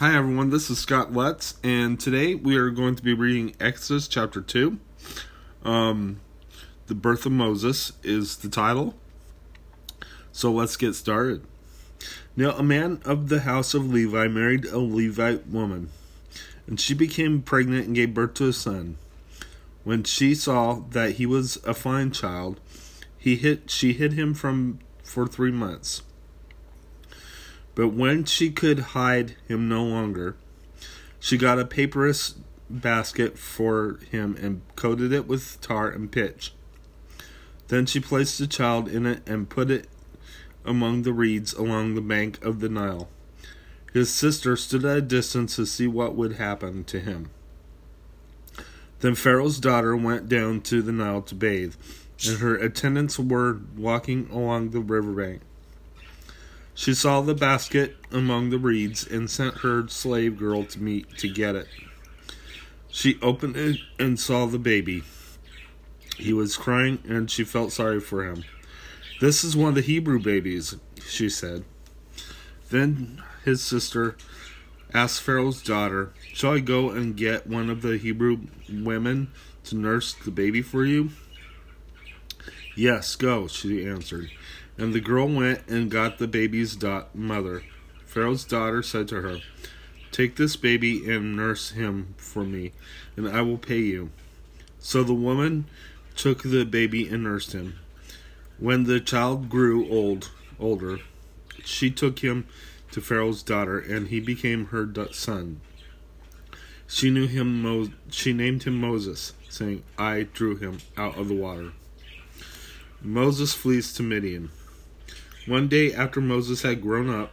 Hi everyone, this is Scott Lutz, and today we are going to be reading Exodus chapter 2. Um, the birth of Moses is the title. So let's get started. Now, a man of the house of Levi married a Levite woman, and she became pregnant and gave birth to a son. When she saw that he was a fine child, he hid, she hid him from for three months. But when she could hide him no longer, she got a papyrus basket for him and coated it with tar and pitch. Then she placed the child in it and put it among the reeds along the bank of the Nile. His sister stood at a distance to see what would happen to him. Then Pharaoh's daughter went down to the Nile to bathe, and her attendants were walking along the riverbank. She saw the basket among the reeds and sent her slave girl to meet to get it. She opened it and saw the baby. He was crying and she felt sorry for him. This is one of the Hebrew babies, she said. Then his sister asked Pharaoh's daughter, Shall I go and get one of the Hebrew women to nurse the baby for you? Yes, go, she answered. And the girl went and got the baby's mother. Pharaoh's daughter said to her, Take this baby and nurse him for me, and I will pay you. So the woman took the baby and nursed him. When the child grew old, older, she took him to Pharaoh's daughter, and he became her son. She knew him. Mo- she named him Moses, saying, "I drew him out of the water." Moses flees to Midian. One day after Moses had grown up,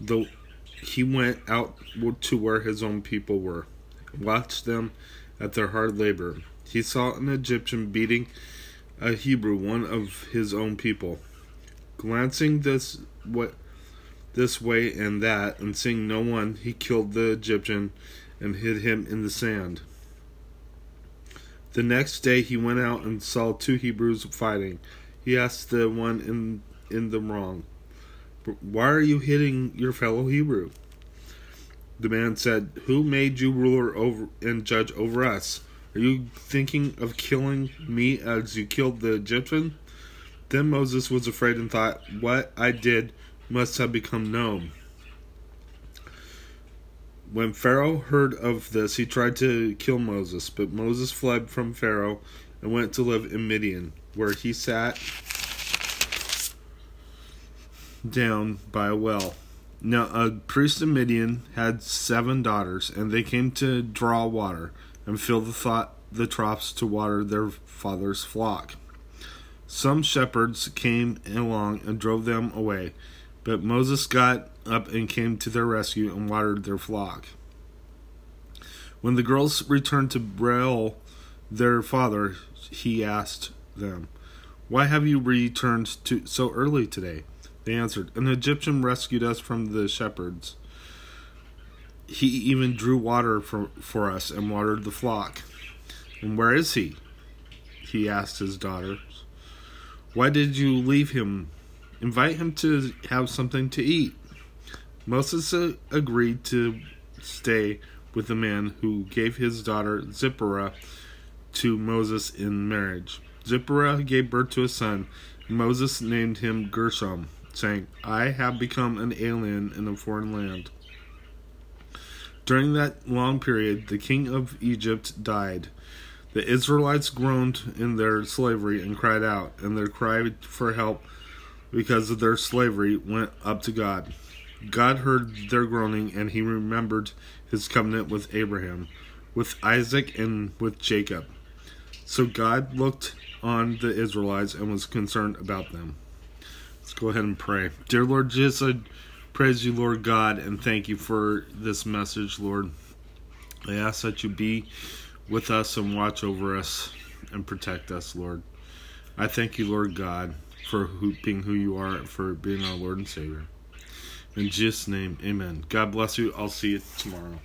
the, he went out to where his own people were, watched them at their hard labor. He saw an Egyptian beating a Hebrew, one of his own people. Glancing this what this way and that, and seeing no one, he killed the Egyptian and hid him in the sand. The next day he went out and saw two Hebrews fighting. He asked the one in in the wrong. Why are you hitting your fellow Hebrew? The man said, Who made you ruler over and judge over us? Are you thinking of killing me as you killed the Egyptian? Then Moses was afraid and thought, What I did must have become known. When Pharaoh heard of this, he tried to kill Moses, but Moses fled from Pharaoh and went to live in Midian, where he sat down by a well. Now, a priest of Midian had seven daughters, and they came to draw water and fill the, th- the troughs to water their father's flock. Some shepherds came along and drove them away, but Moses got up and came to their rescue and watered their flock. When the girls returned to Reuel, their father, he asked them, Why have you returned to so early today? They answered, An Egyptian rescued us from the shepherds. He even drew water for, for us and watered the flock. And where is he? He asked his daughters. Why did you leave him? Invite him to have something to eat. Moses agreed to stay with the man who gave his daughter Zipporah to Moses in marriage. Zipporah gave birth to a son, Moses named him Gershom saying, I have become an alien in a foreign land. During that long period, the king of Egypt died. The Israelites groaned in their slavery and cried out, and their cry for help because of their slavery went up to God. God heard their groaning, and he remembered his covenant with Abraham, with Isaac, and with Jacob. So God looked on the Israelites and was concerned about them. Let's go ahead and pray. Dear Lord Jesus, I praise you, Lord God, and thank you for this message, Lord. I ask that you be with us and watch over us and protect us, Lord. I thank you, Lord God, for who, being who you are, for being our Lord and Savior. In Jesus' name, amen. God bless you. I'll see you tomorrow.